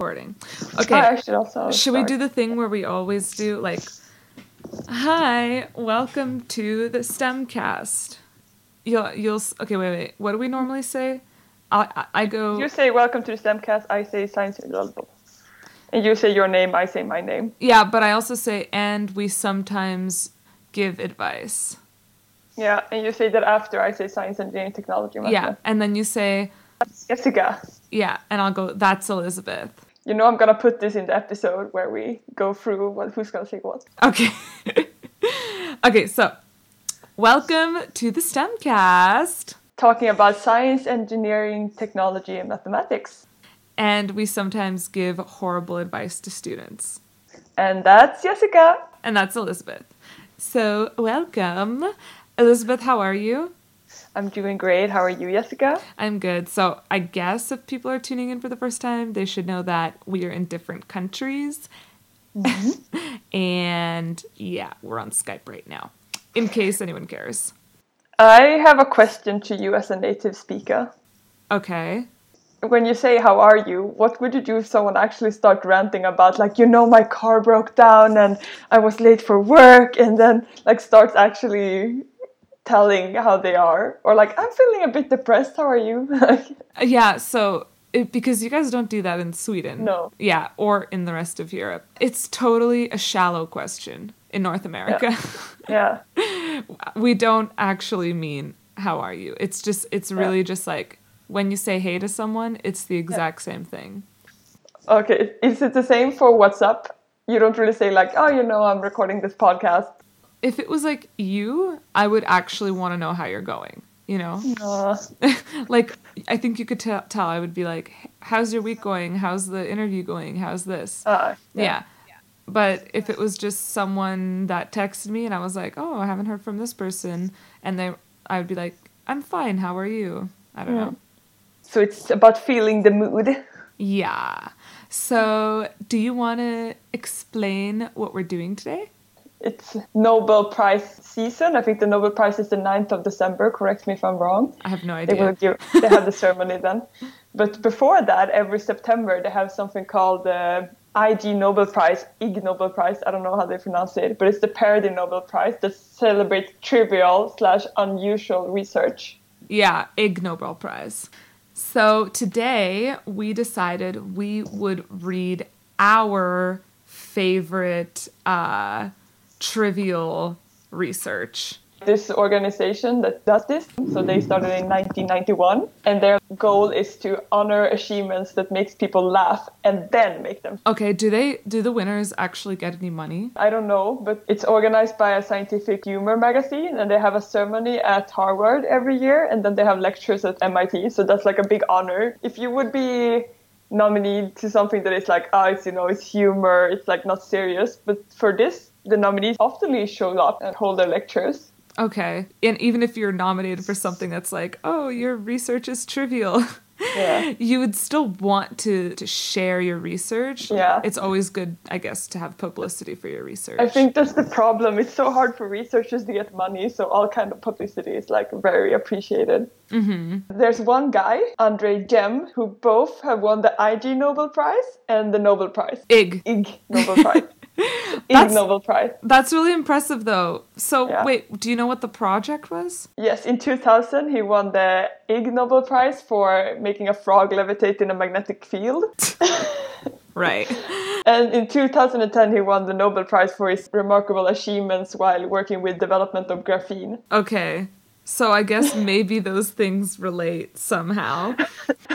recording. I Okay. also. Should we do the thing where we always do like, "Hi, welcome to the STEMcast." You'll you'll okay. Wait wait. What do we normally say? I I, I go. You say welcome to the STEMcast. I say science and global. And you say your name. I say my name. Yeah, but I also say, and we sometimes give advice. Yeah, and you say that after I say science, engineering, technology. Yeah, and then you say, Jessica. yeah, and I'll go. That's Elizabeth. You know I'm gonna put this in the episode where we go through what who's gonna say what. Okay. okay, so welcome to the STEMcast. Talking about science, engineering, technology, and mathematics. And we sometimes give horrible advice to students. And that's Jessica. And that's Elizabeth. So, welcome. Elizabeth, how are you? I'm doing great. How are you, Jessica? I'm good. So, I guess if people are tuning in for the first time, they should know that we are in different countries. Mm-hmm. and yeah, we're on Skype right now, in case anyone cares. I have a question to you as a native speaker. Okay. when you say how are you what would you do if someone actually start ranting about like you know my car broke down and i was late for work and then like starts actually telling how they are or like i'm feeling a bit depressed how are you Uh, Yeah, so it, because you guys don't do that in Sweden. No. Yeah, or in the rest of Europe. It's totally a shallow question in North America. yeah we don't actually mean how are you. It's just it's really just like when you say hey to someone, it's the exact same thing. okay is it the same for whatsapp you don't really say like oh you know i'm recording this podcast If it was like you, I would actually want to know how you're going, you know? like I think you could tell, tell I would be like, "How's your week going? How's the interview going? How's this?" uh, yeah. But if it was just someone that texted me and I was like, "Oh, I haven't heard from this person," and they, I would be like, "I'm fine. How are you?" I don't know. so it's about feeling the mood Yeah. So, do you want to explain what we're doing today? It's nobel prize season. I think the nobel prize is the 9th of december. Correct me if i'm wrong. I have no they will idea. give they have the ceremony then. But before that every september they have something called the ig nobel prize ig nobel prize. I don't know how they pronounce it but it's the parody nobel prize that celebrates trivial slash unusual research. Yeah, Ig Nobel Prize. So today we decided we would read our favorite uh, trivial research. this organization that does this so they started in 1991 and their goal is to honor achievements that makes people laugh and then make them Okay, do they do the winners actually get any money? I don't know, but it's organized by a scientific humor magazine, and they have a ceremony at Harvard every year, and then they have lectures at MIT. So that's like a big honor. If you would be nominated to something that is like, oh, it's you know, it's humor, it's like not serious, but for this, the nominees often show up and hold their lectures. Okay. And even if you're nominated for something that's like, "Oh, your research is trivial." Yeah. you would still want to to share your research. Yeah. It's always good, I guess, to have publicity for your research. I think that's the problem. It's so hard for researchers to get money, so all kind of publicity is like very appreciated. Mm-hmm. There's one guy, Andre Geim, who both have won the IG Nobel Prize and the Nobel Prize. Ig. Ig Nobel Prize. Ig That's- Nobel Prize. That's really impressive, though. So, Yeah. wait, do you know what the project was? Yes, in 2000 he won the Ig Nobel Prize for making a frog levitate in a magnetic field. Right. And in 2010 he won the Nobel Prize for his remarkable achievements while working with development of graphene. okay. So, I guess maybe those things relate somehow.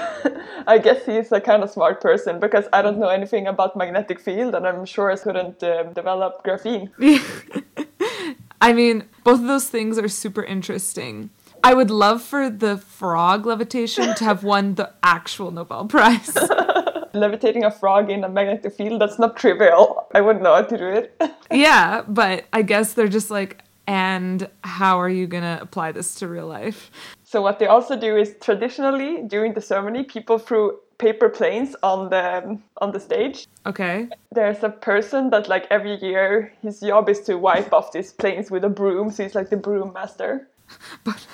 I guess he's a kind of smart person because I don't know anything about magnetic field and I'm sure I couldn't um, develop graphene. I mean, both of those things are super interesting. I would love for the frog levitation to have won the actual Nobel Prize. Levitating a frog in a magnetic field, that's not trivial. I wouldn't know how to do it. yeah, but I guess they're just like, and how are you gonna apply this to real life? so what they also do is traditionally during the ceremony, people threw paper planes on the on the stage. Okay. There's a person that like every year his job is to wipe off these planes with a broom, so he's like the broom master. But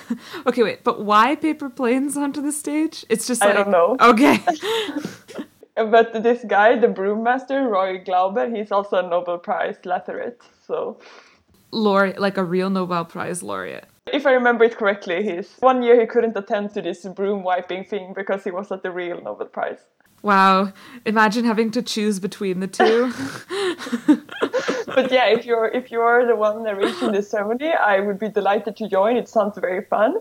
okay, wait, but why paper planes onto the stage? It's just I don't know. Okay. but this guy, the broom master, Roy Glauber, he's also a Nobel Prize laureate. So, laureate, like a real Nobel Prize laureate. If I remember it correctly, he's one year he couldn't attend to this broom wiping thing because he was at the real Nobel Prize. Wow! Imagine having to choose between the two. but yeah, if you're if you're the one narrating the ceremony, I would be delighted to join. It sounds very fun.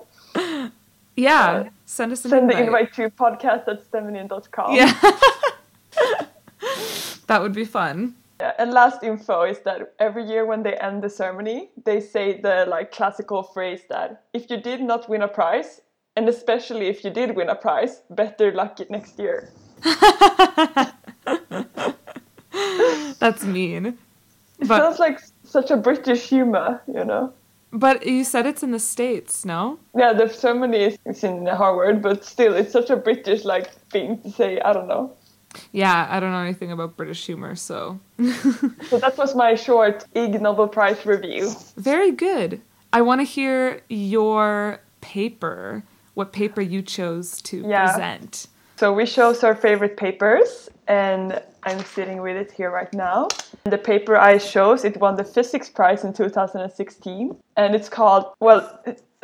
Yeah, uh, send us an send invite. the invite to podcast at steminine.com. Yeah, that would be fun. Yeah, and last info is that every year when they end the ceremony, they say the like classical phrase that if you did not win a prize, and especially if you did win a prize, better luck next year. That's mean. It but, sounds like such a British humor, you know. But you said it's in the states, no? Yeah, the ceremony is in Harvard, but still, it's such a British like thing to say. I don't know. Yeah, I don't know anything about British humor, so. so that was my short Ig Nobel Prize review. Very good. I want to hear your paper, what paper you chose to yeah. present. So we chose our favorite papers, and I'm sitting with it here right now. The paper I chose, it won the physics prize in 2016, and it's called, well,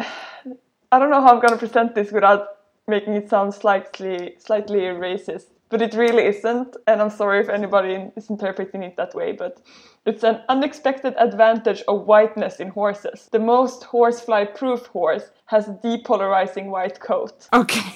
I don't know how I'm going to present this without making it sound slightly slightly racist but it really isn't. And I'm sorry if anybody is interpreting it that way, but it's an unexpected advantage of whiteness in horses. The most horsefly proof horse has a depolarizing white coat. Okay.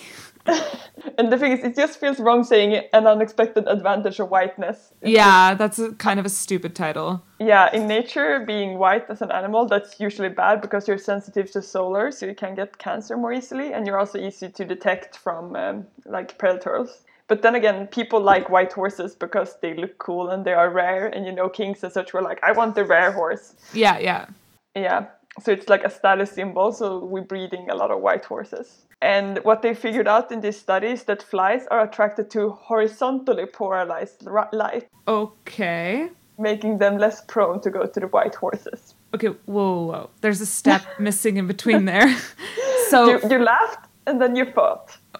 and the thing is, it just feels wrong saying an unexpected advantage of whiteness. yeah, that's a, kind of a stupid title. Yeah, in nature, being white as an animal, that's usually bad because you're sensitive to solar, so you can get cancer more easily, and you're also easy to detect from um, like predators. But then again, people like white horses because they look cool and they are rare. And you know, kings and such were like, I want the rare horse. Yeah, yeah. Yeah. So it's like a status symbol. So we're breeding a lot of white horses. And what they figured out in this study is that flies are attracted to horizontally polarized light. Okay. Making them less prone to go to the white horses. Okay, whoa, whoa. There's a step missing in between there. So you, you laughed and then you thought.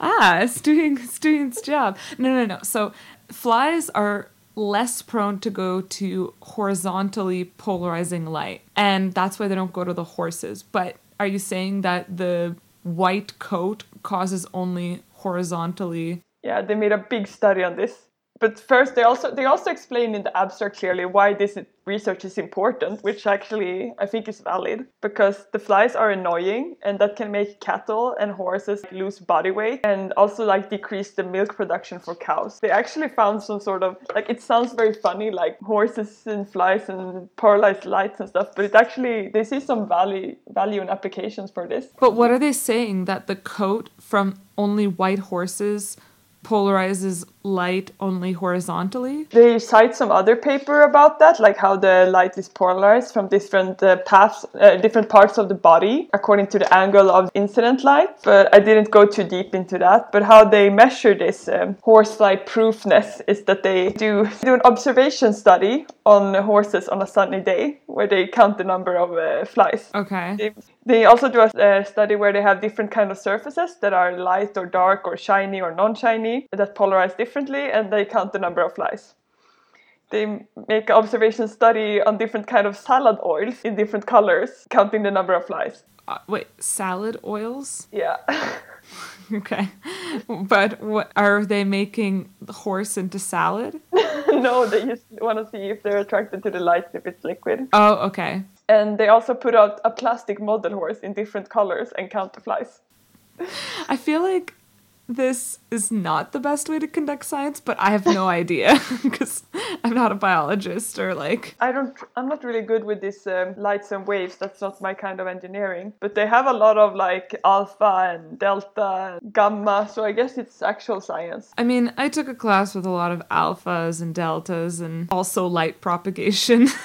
ah, it's doing it's doing its job. No, no, no. So flies are less prone to go to horizontally polarizing light, and that's why they don't go to the horses. But are you saying that the white coat causes only horizontally? Yeah, they made a big study on this but first they also they also explain in the abstract clearly why this research is important which actually i think is valid because the flies are annoying and that can make cattle and horses lose body weight and also like decrease the milk production for cows. They actually found some sort of like it sounds very funny like horses and flies and polarized lights and stuff but it actually they see some value value and applications for this. But what are they saying? That the coat from only white horses polarizes light only horizontally? They cite some other paper about that, like how the light is polarized from different uh, paths, uh, different parts of the body according to the angle of incident light. But I didn't go too deep into that. But how they measure this um, horsefly proofness is that they do do an observation study on horses on a sunny day, where they count the number of uh, flies. Okay. They, they also do a, a study where they have different kind of surfaces that are light or dark or shiny or non-shiny that polarize differently, and they count the number of flies. They make an observation study on different kind of salad oils in different colors, counting the number of flies. Uh, wait, salad oils? Yeah. okay, but what are they making the horse into salad? no, they just want to see if they're attracted to the light if it's liquid. Oh, okay. And they also put out a plastic model horse in different colors and counterflies. I feel like this is not the best way to conduct science, but I have no idea because I'm not a biologist or like. I don't. I'm not really good with these um, lights and waves. That's not my kind of engineering. But they have a lot of like alpha and delta and gamma, so I guess it's actual science. I mean, I took a class with a lot of alphas and deltas and also light propagation.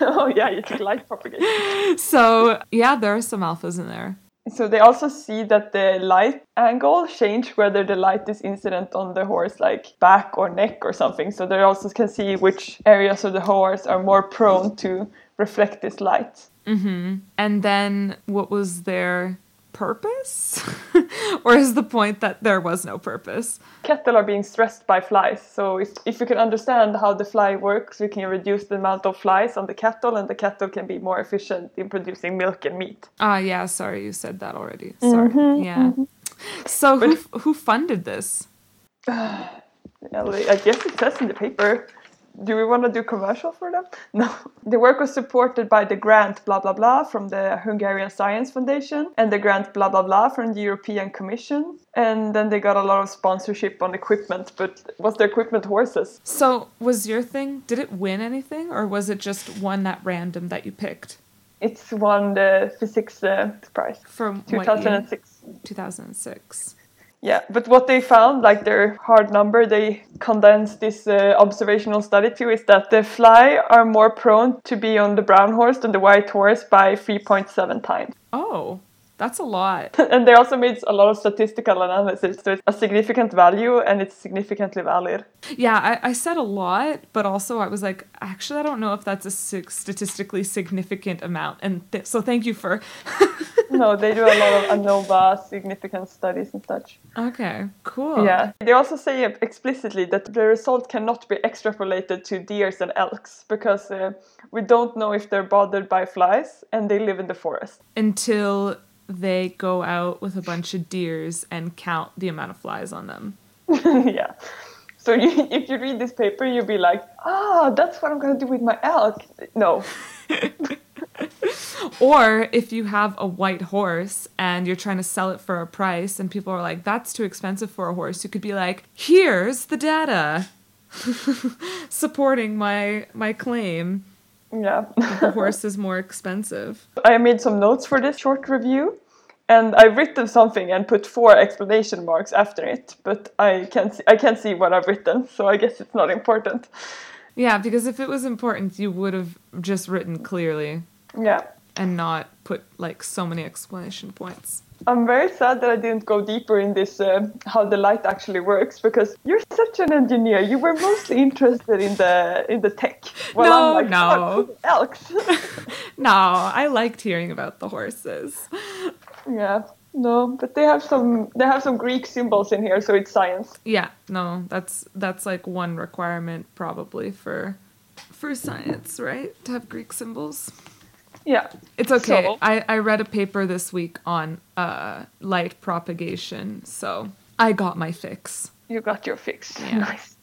oh yeah, you took light propagation. So yeah, there are some alphas in there. So they also see that the light angle change whether the light is incident on the horse like back or neck or something. So they also can see which areas of the horse are more prone to reflect this light. Mm-hmm. And then what was their purpose? or is the point that there was no purpose? Cattle are being stressed by flies. So if, if you can understand how the fly works, we can reduce the amount of flies on the cattle, and the cattle can be more efficient in producing milk and meat. Ah, yeah. Sorry, you said that already. Sorry. yeah. So who who funded this? I guess it says in the paper. Do we want to do commercial for them? No. The work was supported by the grant blah blah blah from the Hungarian Science Foundation and the grant blah blah blah from the European Commission. And then they got a lot of sponsorship on equipment, but was the equipment horses? So was your thing? Did it win anything, or was it just one that random that you picked? It's won the physics uh, prize From what year? 2006. 2006. Yeah, but what they found, like their hard number, they condensed this uh, observational study to, is that the fly are more prone to be on the brown horse than the white horse by 3.7 times. Oh, that's a lot. and they also made a lot of statistical analysis, so it's a significant value and it's significantly valid. Yeah, I, I said a lot, but also I was like, actually, I don't know if that's a statistically significant amount. And th- so thank you for. no, they do a lot of ANOVA significant studies and such. Okay, cool. Yeah. They also say explicitly that the result cannot be extrapolated to deers and elks because uh, we don't know if they're bothered by flies and they live in the forest. Until they go out with a bunch of deers and count the amount of flies on them. yeah. So you, if you read this paper, you'll be like, ah, that's what I'm going to do with my elk. No. or if you have a white horse and you're trying to sell it for a price and people are like, that's too expensive for a horse, you could be like, here's the data supporting my my claim. Yeah. the horse is more expensive. I made some notes for this short review and I've written something and put four explanation marks after it, but I can't see, I can't see what I've written, so I guess it's not important. Yeah, because if it was important, you would have just written clearly. Yeah. And not put like so many explanation points. I'm very sad that I didn't go deeper in this uh, how the light actually works because you're such an engineer. You were mostly interested in the in the tech. Well, no, like, no, oh, elks. no, I liked hearing about the horses. Yeah, no, but they have some they have some Greek symbols in here, so it's science. Yeah, no, that's that's like one requirement probably for for science, right? To have Greek symbols. Yeah. It's okay. So, I, I read a paper this week on uh, light propagation, so I got my fix. You got your fix. Yeah. Nice.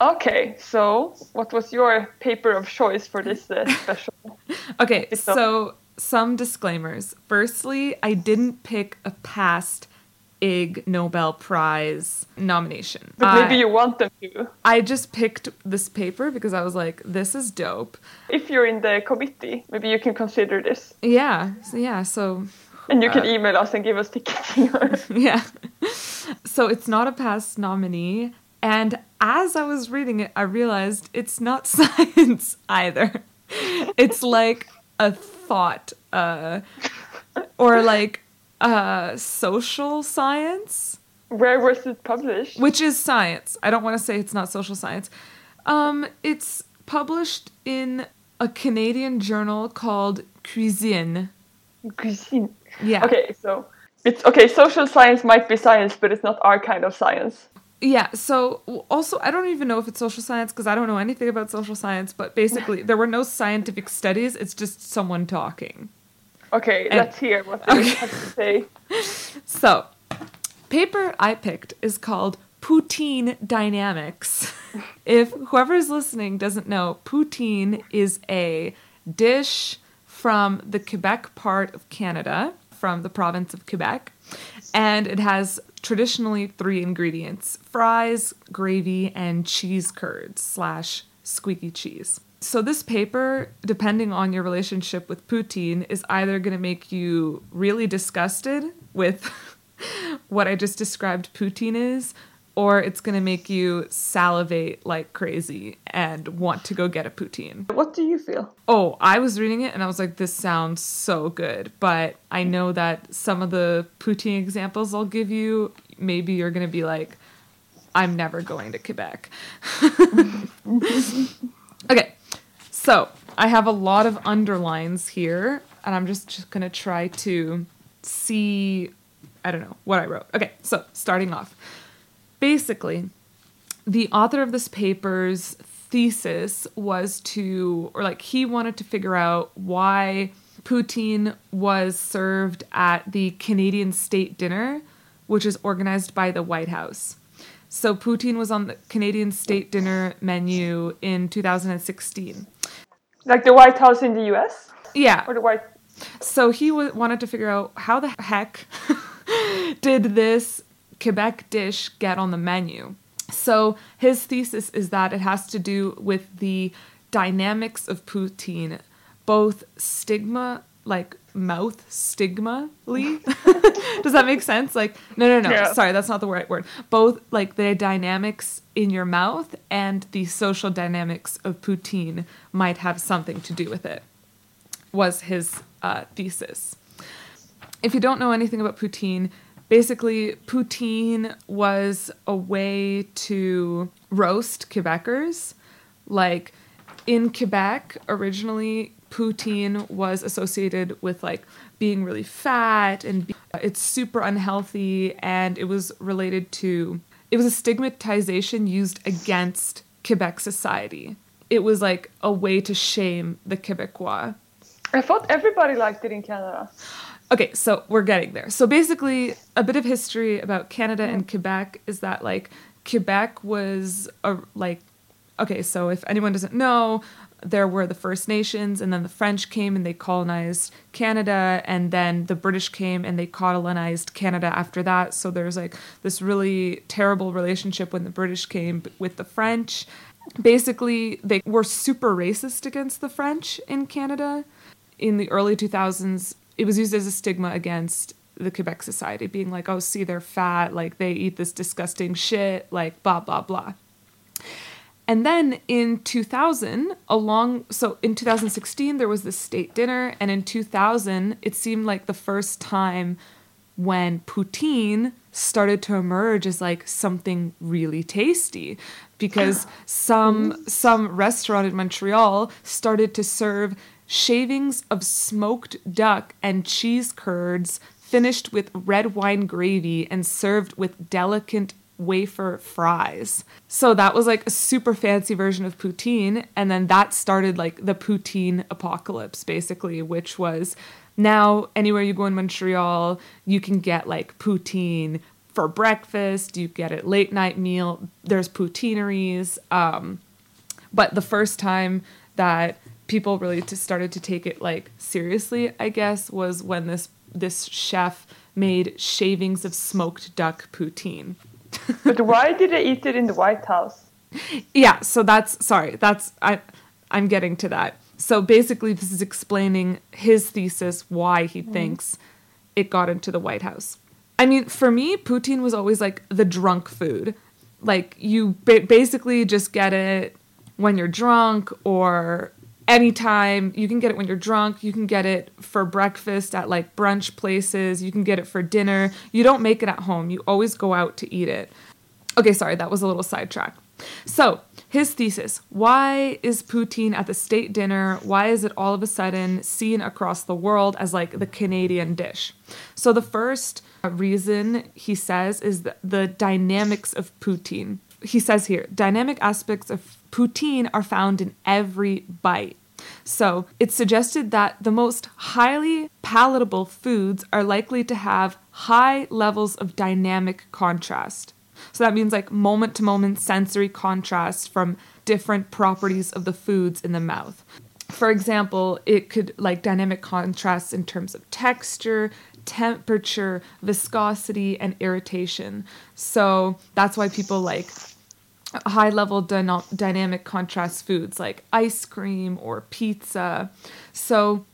Okay, so what was your paper of choice for this uh, special? okay, episode? so some disclaimers. Firstly, I didn't pick a past Ig Nobel Prize nomination. But maybe I, you want them to. I just picked this paper because I was like, this is dope. If you're in the committee, maybe you can consider this. Yeah, yeah, so. And you can uh, email us and give us tickets. yeah. So it's not a past nominee. And as I was reading it, I realized it's not science either. It's like a thought uh, or like uh, social science. Where was it published? Which is science. I don't want to say it's not social science. Um, it's published in a Canadian journal called CuiZine. CuiZine. Yeah. Okay, so it's okay. Social science might be science, but it's not our kind of science. Yeah, so also, I don't even know if it's social science because I don't know anything about social science, but basically, there were no scientific studies, it's just someone talking. Okay, and, let's hear what they okay. have to say. So, paper I picked is called Poutine Dynamics. if whoever is listening doesn't know, poutine is a dish from the Quebec part of Canada, from the province of Quebec, and it has traditionally three ingredients fries, gravy, and cheese curds slash squeaky cheese. So, this paper, depending on your relationship with poutine, is either going to make you really disgusted with what I just described poutine is, or it's going to make you salivate like crazy and want to go get a poutine. What do you feel? Oh, I was reading it and I was like, this sounds so good. But I know that some of the poutine examples I'll give you, maybe you're going to be like, I'm never going to Quebec. okay, so I have a lot of underlines here, and I'm just, just going to try to see I don't know what I wrote. Okay, so starting off. Basically, the author of this paper's thesis was to, or like he wanted to figure out why poutine was served at the Canadian state dinner, which is organized by the White House. So poutine was on the Canadian state dinner menu in 2016. Like the White House in the US? Yeah. Or the White. So he w- wanted to figure out how the heck did this Quebec dish get on the menu. So his thesis is that it has to do with the dynamics of poutine, both stigma, like mouth stigma Does that make sense? Like, no, no, no. Yeah. Sorry, that's not the right word. Both like the dynamics in your mouth and the social dynamics of poutine might have something to do with it. Was his uh, thesis. If you don't know anything about poutine, basically poutine was a way to roast Quebecers. Like in Quebec, originally poutine was associated with like being really fat and be- it's super unhealthy and it was related to it was a stigmatization used against Quebec society. It was like a way to shame the Quebecois. I thought everybody liked it in Canada. Okay, so we're getting there. So basically, a bit of history about Canada and Quebec is that like Quebec was a like okay, so if anyone doesn't know, there were the First Nations and then the French came and they colonized Canada and then the British came and they colonized Canada after that. So there's like this really terrible relationship when the British came with the French. Basically, they were super racist against the French in Canada in the early 2000s, it was used as a stigma against the Quebec society, being like, oh, see, they're fat, like they eat this disgusting shit, like blah, blah, blah. And then in 2000, along, so in 2016, there was this state dinner, and in 2000, it seemed like the first time when poutine started to emerge as like something really tasty. Because some some restaurant in Montreal started to serve shavings of smoked duck and cheese curds finished with red wine gravy and served with delicate wafer fries. So that was like a super fancy version of poutine and then that started like the poutine apocalypse basically, which was now anywhere you go in Montreal, you can get like poutine for breakfast, you get it late night meal, there's poutineries um but the first time that people really started to take it like seriously, I guess, was when this this chef made shavings of smoked duck poutine. But why did they eat it in the White House? Yeah, so that's sorry, that's I I'm getting to that. So basically this is explaining his thesis why he mm-hmm. thinks it got into the White House. I mean, for me, poutine was always like the drunk food. Like you ba- basically just get it when you're drunk or anytime. You can get it when you're drunk. You can get it for breakfast at like brunch places. You can get it for dinner. You don't make it at home. You always go out to eat it. Okay, sorry, that was a little sidetrack. So, his thesis why is poutine at the state dinner? Why is it all of a sudden seen across the world as like the Canadian dish? So, the first reason he says is the, the dynamics of poutine. He says here dynamic aspects of poutine are found in every bite. So, it's suggested that the most highly palatable foods are likely to have high levels of dynamic contrast. So that means like moment to moment sensory contrast from different properties of the foods in the mouth. For example, it could like dynamic contrasts in terms of texture, temperature, viscosity, and irritation. So that's why people like high level dyna- dynamic contrast foods like ice cream or pizza. So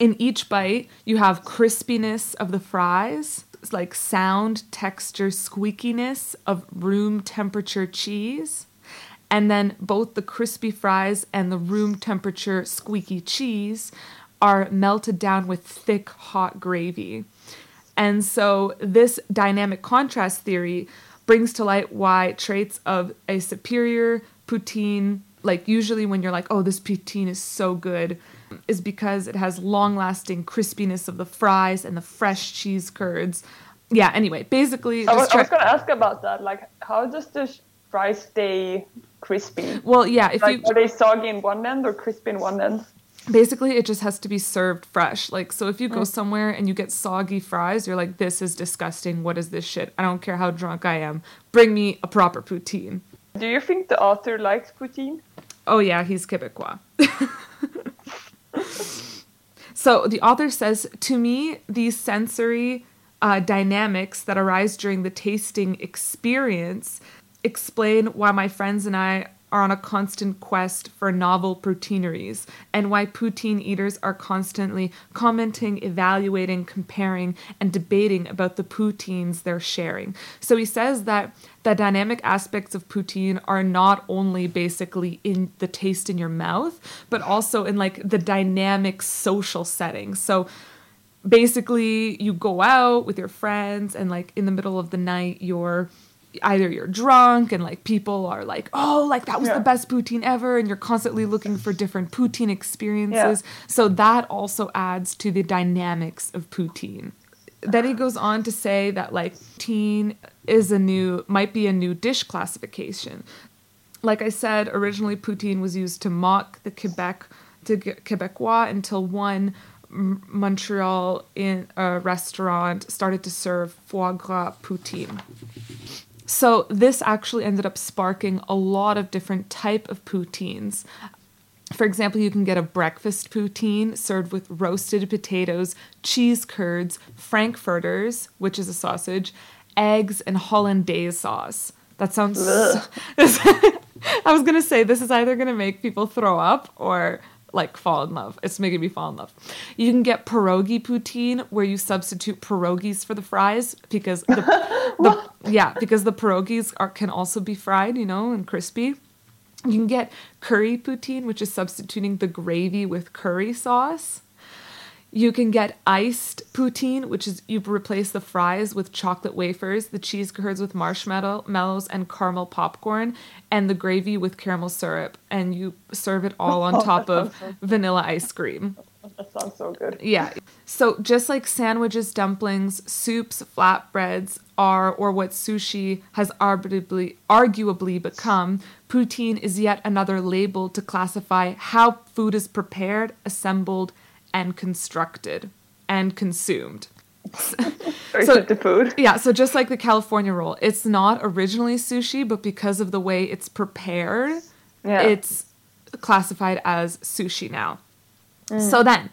in each bite, you have crispiness of the fries, like sound, texture, squeakiness of room temperature cheese. And then both the crispy fries and the room temperature squeaky cheese are melted down with thick, hot gravy. And so, this dynamic contrast theory brings to light why traits of a superior poutine, like usually when you're like, oh, this poutine is so good, is because it has long lasting crispiness of the fries and the fresh cheese curds. yeah. Anyway, basically, I was, I was going to ask about that. Like, how does the fries stay crispy? well, yeah. If Like, you are they soggy in one end or crispy in one end? Basically it just has to be served fresh. Like so if you Mm. go somewhere and you get soggy fries you're like this is disgusting. What is this shit? I don't care how drunk i am. Bring me a proper poutine. Do you think the author likes poutine? oh yeah he's quebecois. So the author says to me these sensory uh, dynamics that arise during the tasting experience explain why my friends and i are on a constant quest for novel poutineries and why poutine eaters are constantly commenting, evaluating, comparing, and debating about the poutines they're sharing. So he says that the dynamic aspects of poutine are not only basically in the taste in your mouth, but also in like the dynamic social setting. So basically you go out with your friends and like in the middle of the night you're either you're drunk and like people are like oh like that was Yeah. the best poutine ever and you're constantly looking for different poutine experiences so that also adds to the dynamics of poutine then he goes on to say that like poutine is a new might be a new dish classification like I said, originally poutine was used to mock the Quebec to Quebecois until one Montreal in a restaurant started to serve foie gras poutine. So this actually ended up sparking a lot of different type of poutines. For example, you can get a breakfast poutine served with roasted potatoes, cheese curds, frankfurters, which is a sausage, eggs, and hollandaise sauce. That sounds. Ugh. I was gonna say this is either gonna make people throw up or like fall in love. It's making me fall in love. You can get pierogi poutine where you substitute pierogies for the fries because the, the yeah because the pierogies are can also be fried, you know, and crispy. You can get curry poutine, which is substituting the gravy with curry sauce. You can get iced poutine, which is you replace the fries with chocolate wafers, the cheese curds with marshmallow mellows and caramel popcorn, and the gravy with caramel syrup, and you serve it all on top of vanilla ice cream. That sounds so good. Yeah. So just like sandwiches, dumplings, soups, flatbreads are, or what sushi has arguably arguably become, poutine is yet another label to classify how food is prepared, assembled, and constructed and consumed. So- so, food. Yeah, so just like the California roll, it's not originally sushi, but because of the way it's prepared, Yeah. it's classified as sushi now. So then,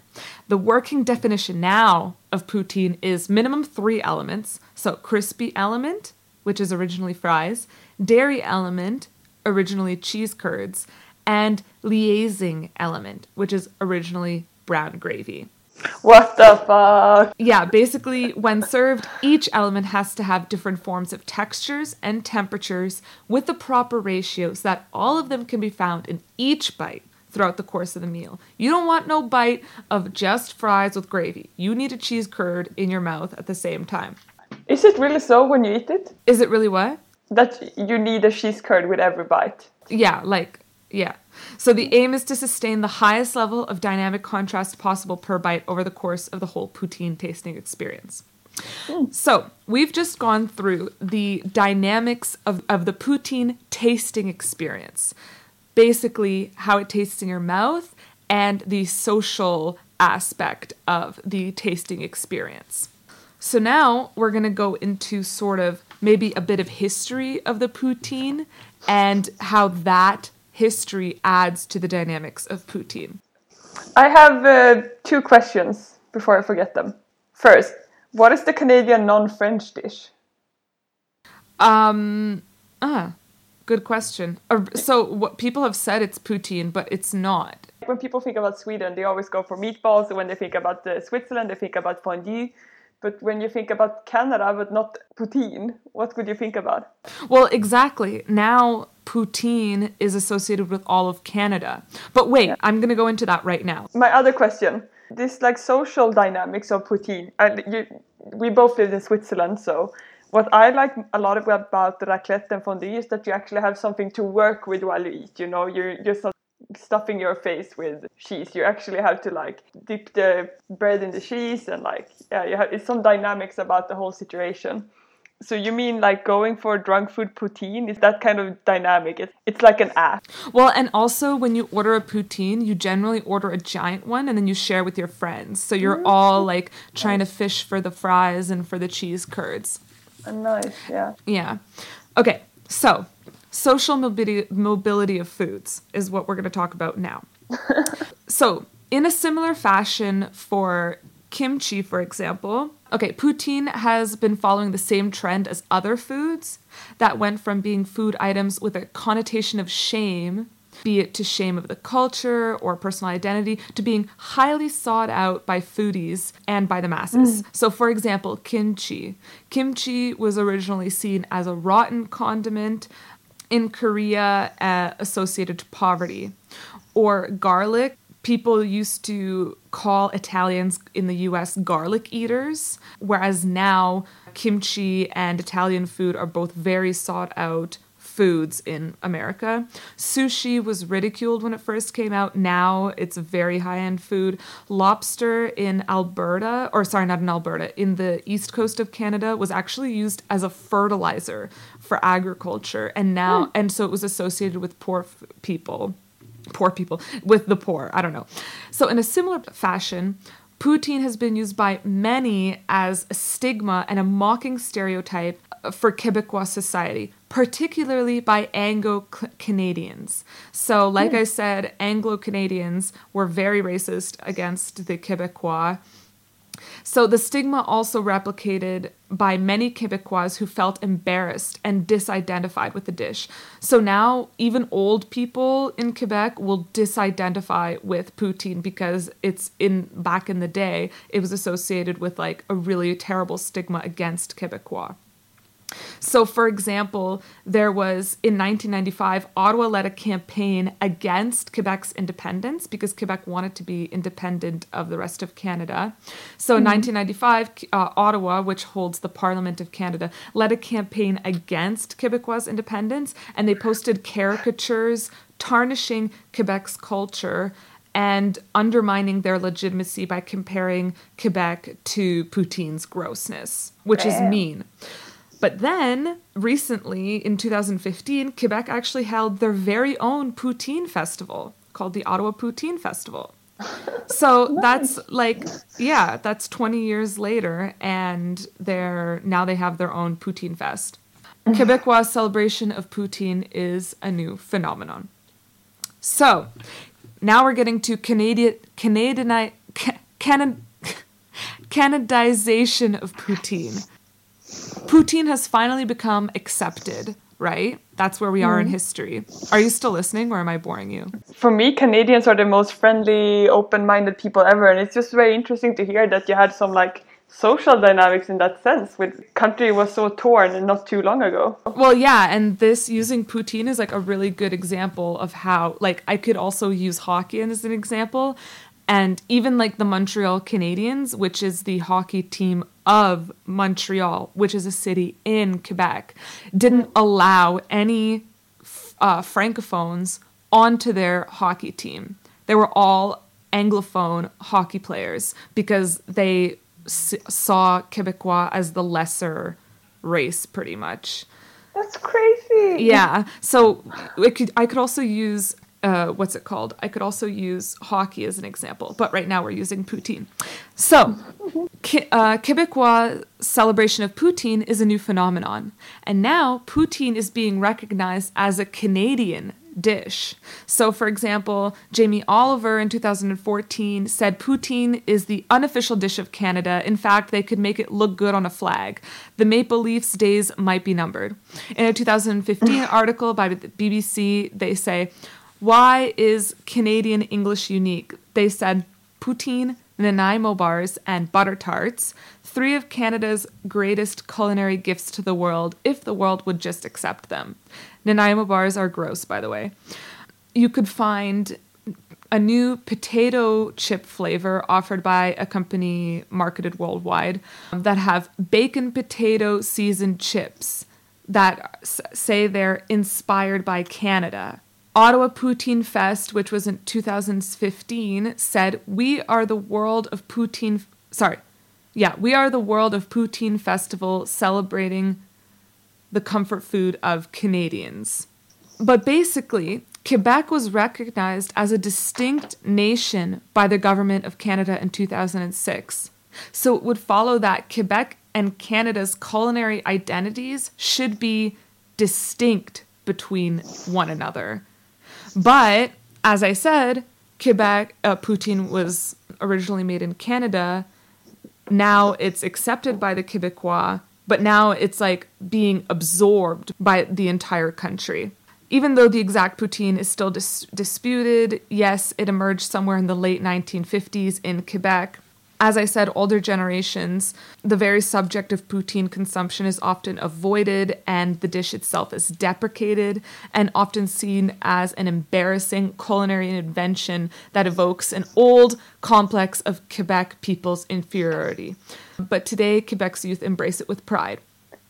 the working definition now of poutine is minimum three elements. So, crispy element, which is originally fries, dairy element, originally cheese curds, and liaising element, which is originally brown gravy. What the fuck? Yeah, basically, when served, each element has to have different forms of textures and temperatures with the proper ratios that all of them can be found in each bite throughout the course of the meal. You don't want no bite of just fries with gravy. You need a cheese curd in your mouth at the same time. Is it really so when you eat it? Is it really what? That you need a cheese curd with every bite? Yeah, like, yeah. So the aim is to sustain the highest level of dynamic contrast possible per bite over the course of the whole poutine tasting experience. Hmm. So we've just gone through the dynamics of, of the poutine tasting experience. Basically, how it tastes in your mouth and the social aspect of the tasting experience. So now we're going to go into sort of maybe a bit of history of the poutine and how that history adds to the dynamics of poutine. I have uh, two questions before I forget them. First, what is the Canadian non-French dish? Um, ah, good question. Uh, So what people have said it's poutine, but it's not. When people think about Sweden, they always go for meatballs. When they think about uh, Switzerland, they think about fondue. But when you think about Canada, but not poutine, what would you think about? Well, exactly. Now poutine is associated with all of Canada. But wait, I'm going to go into that right now. My other question: this like social dynamics of poutine. And you, we both live in Switzerland, so what I like a lot about raclette and fondue is that you actually have something to work with while you eat. You know, you're just not stuffing your face with cheese. You actually have to like dip the bread in the cheese and like yeah, you have, it's some dynamics about the whole situation. So you mean like going for drunk food poutine? Is that kind of dynamic? It's, it's like an app. Well, and also when you order a poutine, you generally order a giant one and then you share with your friends. So you're all like trying to fish for the fries and for the cheese curds. Uh, nice, yeah. Yeah. Okay, so social mobility mobility of foods is what we're going to talk about now. so, in a similar fashion for kimchi, for example, okay, poutine has been following the same trend as other foods that went from being food items with a connotation of shame be it to shame of the culture or personal identity, to being highly sought out by foodies and by the masses. Mm. So, for example, kimchi. Kimchi was originally seen as a rotten condiment in Korea uh, associated to poverty, or garlic people used to call Italians in the US garlic eaters, whereas now kimchi and Italian food are both very sought out foods in America. Sushi was ridiculed when it first came out. Now it's a very high end food. Lobster in Alberta, or sorry, not in Alberta, in the east coast of Canada, was actually used as a fertilizer for agriculture. And now, mm. and so it was associated with poor f- people poor people, with the poor. I don't know. So, in a similar fashion, poutine has been used by many as a stigma and a mocking stereotype for Quebecois society, particularly by Anglo Canadians. So, like mm. I said, Anglo Canadians were very racist against the Quebecois so the stigma also replicated by many Quebecois who felt embarrassed and disidentified with the dish. So now even old people in Quebec will disidentify with poutine because it's in back in the day it was associated with like a really terrible stigma against Quebecois. So, for example, there was in 1995, Ottawa led a campaign against Quebec's independence because Quebec wanted to be independent of the rest of Canada. So, in mm-hmm. 1995, uh, Ottawa, which holds the Parliament of Canada, led a campaign against Quebecois independence and they posted caricatures tarnishing Quebec's culture and undermining their legitimacy by comparing Quebec to Poutine's grossness, which Damn. is mean. But then, recently in 2015, Quebec actually held their very own poutine festival called the Ottawa Poutine Festival. So nice. that's like, yeah, that's 20 years later, and they're now they have their own poutine fest. Quebecois celebration of poutine is a new phenomenon. So now we're getting to Canadian Canadian Canad, Canadization of poutine. Poutine has finally become accepted, right? That's where we are mm. in mm-hmm. history. Are you still listening or am I boring you? For me, Canadians are the most friendly, open minded people ever. And it's just very interesting to hear that you had some like social dynamics in that sense with country was so torn and not too long ago well yeah and this using poutine is like a really good example of how like i could also use hockey as an example and even like the Montreal Canadiens, which is the hockey team of Montreal, which is a city in Quebec, didn't allow any uh, francophones onto their hockey team. They were all anglophone hockey players because they s- saw Quebecois as the lesser race, pretty much. That's crazy. Yeah. So could, I could also use uh, what's it called? I could also use hockey as an example, but right now we're using poutine. So, uh, Quebecois celebration of poutine is a new phenomenon, and now poutine is being recognized as a Canadian dish. So, for example, Jamie Oliver in 2014 said poutine is the unofficial dish of Canada. In fact, they could make it look good on a flag. The Maple Leafs days might be numbered. In a 2015 article by the BBC, they say, why is Canadian English unique? They said poutine, Nanaimo bars, and butter tarts, three of Canada's greatest culinary gifts to the world, if the world would just accept them. Nanaimo bars are gross, by the way. You could find a new potato chip flavor offered by a company marketed worldwide um, that have bacon potato seasoned chips that say they're inspired by Canada Ottawa Poutine Fest, which was in 2015, said, We are the world of poutine. Sorry. Yeah, we are the world of poutine festival celebrating the comfort food of Canadians. But basically, Quebec was recognized as a distinct nation by the government of Canada in 2006. So it would follow that Quebec and Canada's culinary identities should be distinct between one another. But as I said, Quebec uh, poutine was originally made in Canada. Now it's accepted by the Quebecois, but now it's like being absorbed by the entire country. Even though the exact poutine is still dis- disputed, yes, it emerged somewhere in the late 1950s in Quebec as I said, older generations, the very subject of poutine consumption is often avoided, and the dish itself is deprecated and often seen as an embarrassing culinary invention that evokes an old complex of Quebec people's inferiority. But today, Quebec's youth embrace it with pride.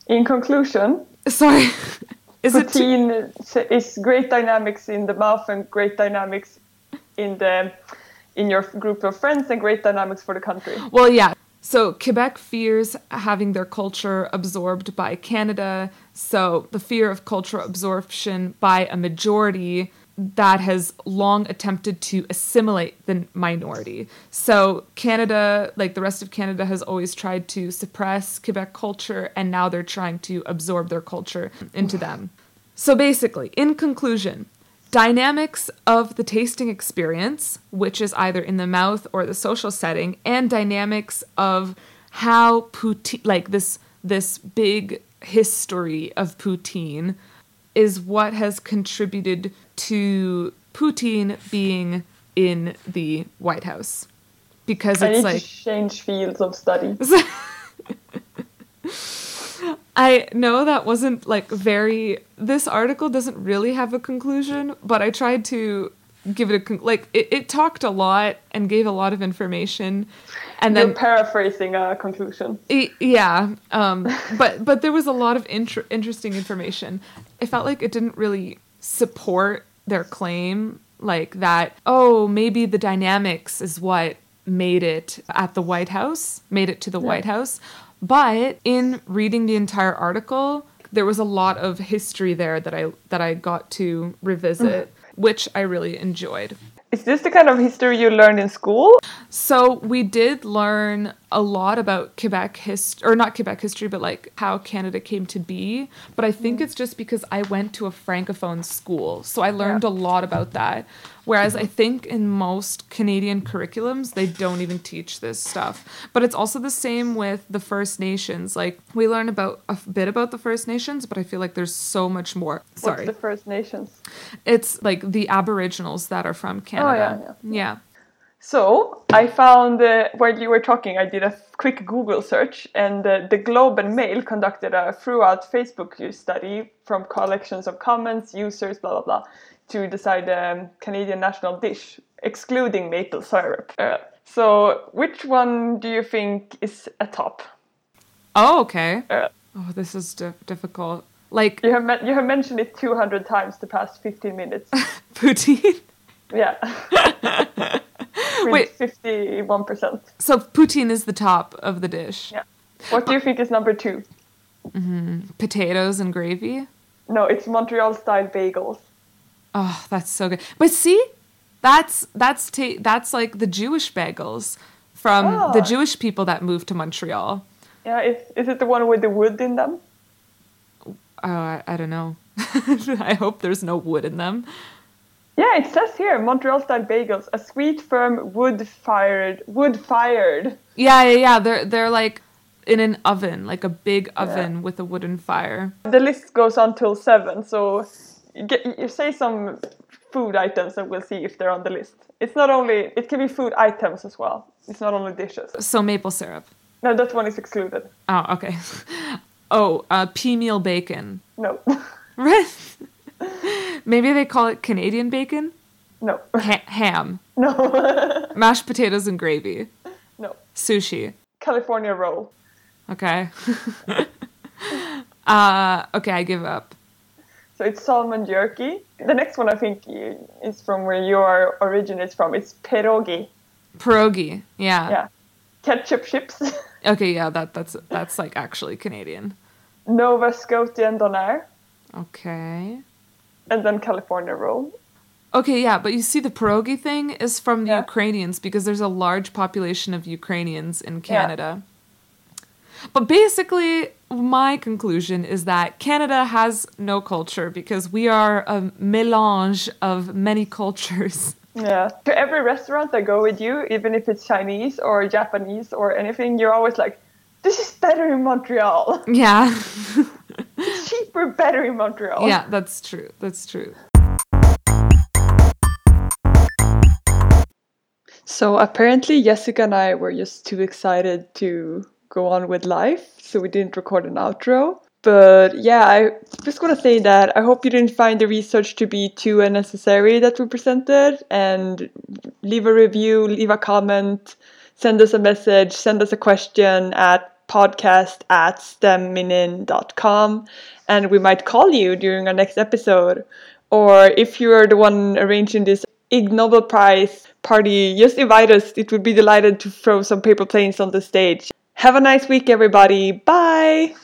In conclusion, sorry, is poutine it is great dynamics in the mouth and great dynamics in the in your group of friends and great dynamics for the country. Well, yeah. So Quebec fears having their culture absorbed by Canada. So the fear of cultural absorption by a majority that has long attempted to assimilate the minority. So Canada, like the rest of Canada, has always tried to suppress Quebec culture, and now they're trying to absorb their culture into them. So basically, in conclusion, dynamics of the tasting experience, which is either in the mouth or the social setting, and dynamics of how poutine, like this this big history of poutine, is what has contributed to poutine being in the White House, because it's like change fields of study. I know that wasn't like very. This article doesn't really have a conclusion, but I tried to give it a con- like it, it talked a lot and gave a lot of information, and You're then paraphrasing a conclusion. E- yeah um but but there was a lot of inter- interesting information it felt like it didn't really support their claim like that oh maybe the dynamics is what made it at the white house made it to the white house but in reading the entire article there was a lot of history there that i that i got to revisit mm-hmm. which i really enjoyed Is this the kind of history you learned in school? so we did learn a lot about Quebec history, or not Quebec history, but like how Canada came to be. But I think mm-hmm. it's just because I went to a francophone school, so I learned a lot about that. Whereas I think in most Canadian curriculums, they don't even teach this stuff. But it's also the same with the First Nations. Like we learn about a bit about the First Nations, but I feel like there's so much more. Sorry, What's the First Nations? it's like the Aboriginals that are from oh, Canada. yeah, yeah. So I found uh, while you were talking, I did a quick Google search, and uh, the Globe and Mail conducted a throughout Facebook use study from collections of comments, users, blah blah blah, to decide the um, Canadian national dish, excluding maple syrup. Uh, so which one do you think is a top? Oh, okay. Uh, Oh, this is di- difficult. Like you have you have mentioned it 200 times the past 15 minutes. poutine. Yeah. With Wait. 51%. So poutine is the top of the dish. Yeah. What do you uh, think is number two? mm-hmm. Potatoes and gravy. No, it's Montreal style bagels. Oh, that's so good. But see, that's that's ta- that's like the Jewish bagels from ah. the Oh. Jewish people that moved to Montreal. Yeah, is, is it the one with the wood in them? Oh, I, I don't know. I hope there's no wood in them. Yeah, it says here Montreal style bagels, a sweet, firm, wood fired, wood fired. Yeah, yeah, yeah. They're they're like in an oven, like a big oven with a wooden fire. The list goes on till seven, so you, get, you say some food items and we'll see if they're on the list. It's not only it can be food items as well. It's not only dishes. So maple syrup. No, that one is excluded. Oh, okay. Oh, uh, peameal bacon. No, Maybe they call it Canadian bacon? no, Ha- ham. no, Mashed potatoes and gravy. no. Sushi. California roll. Okay. uh, okay, I give up. So it's salmon jerky. The next one I think is from where you your originates from. It's pierogi. Pierogi. Yeah. Yeah. Ketchup chips. Okay, yeah, that that's that's like actually Canadian. Nova Scotian donair. Okay. And then California roll. Okay, yeah, but you see, the pierogi thing is from the Yeah. Ukrainians because there's a large population of Ukrainians in Canada. But basically, my conclusion is that Canada has no culture because we are a mélange of many cultures. Yeah. To every restaurant I go with you, even if it's Chinese or Japanese or anything, you're always like, this is better in Montreal. Yeah. It's cheaper, better in Montreal. yeah, that's true. That's true. So apparently, Jessica and I were just too excited to go on with life, so we didn't record an outro. But yeah, I just want to say that I hope you didn't find the research to be too unnecessary that we presented. And leave a review, leave a comment, send us a message, send us a question at podcast at steminine.com and we might call you during our next episode. Or if you're the one arranging this Ig Nobel Prize party, just invite us. It would be delighted to throw some paper planes on the stage. Have a nice week, everybody. Bye.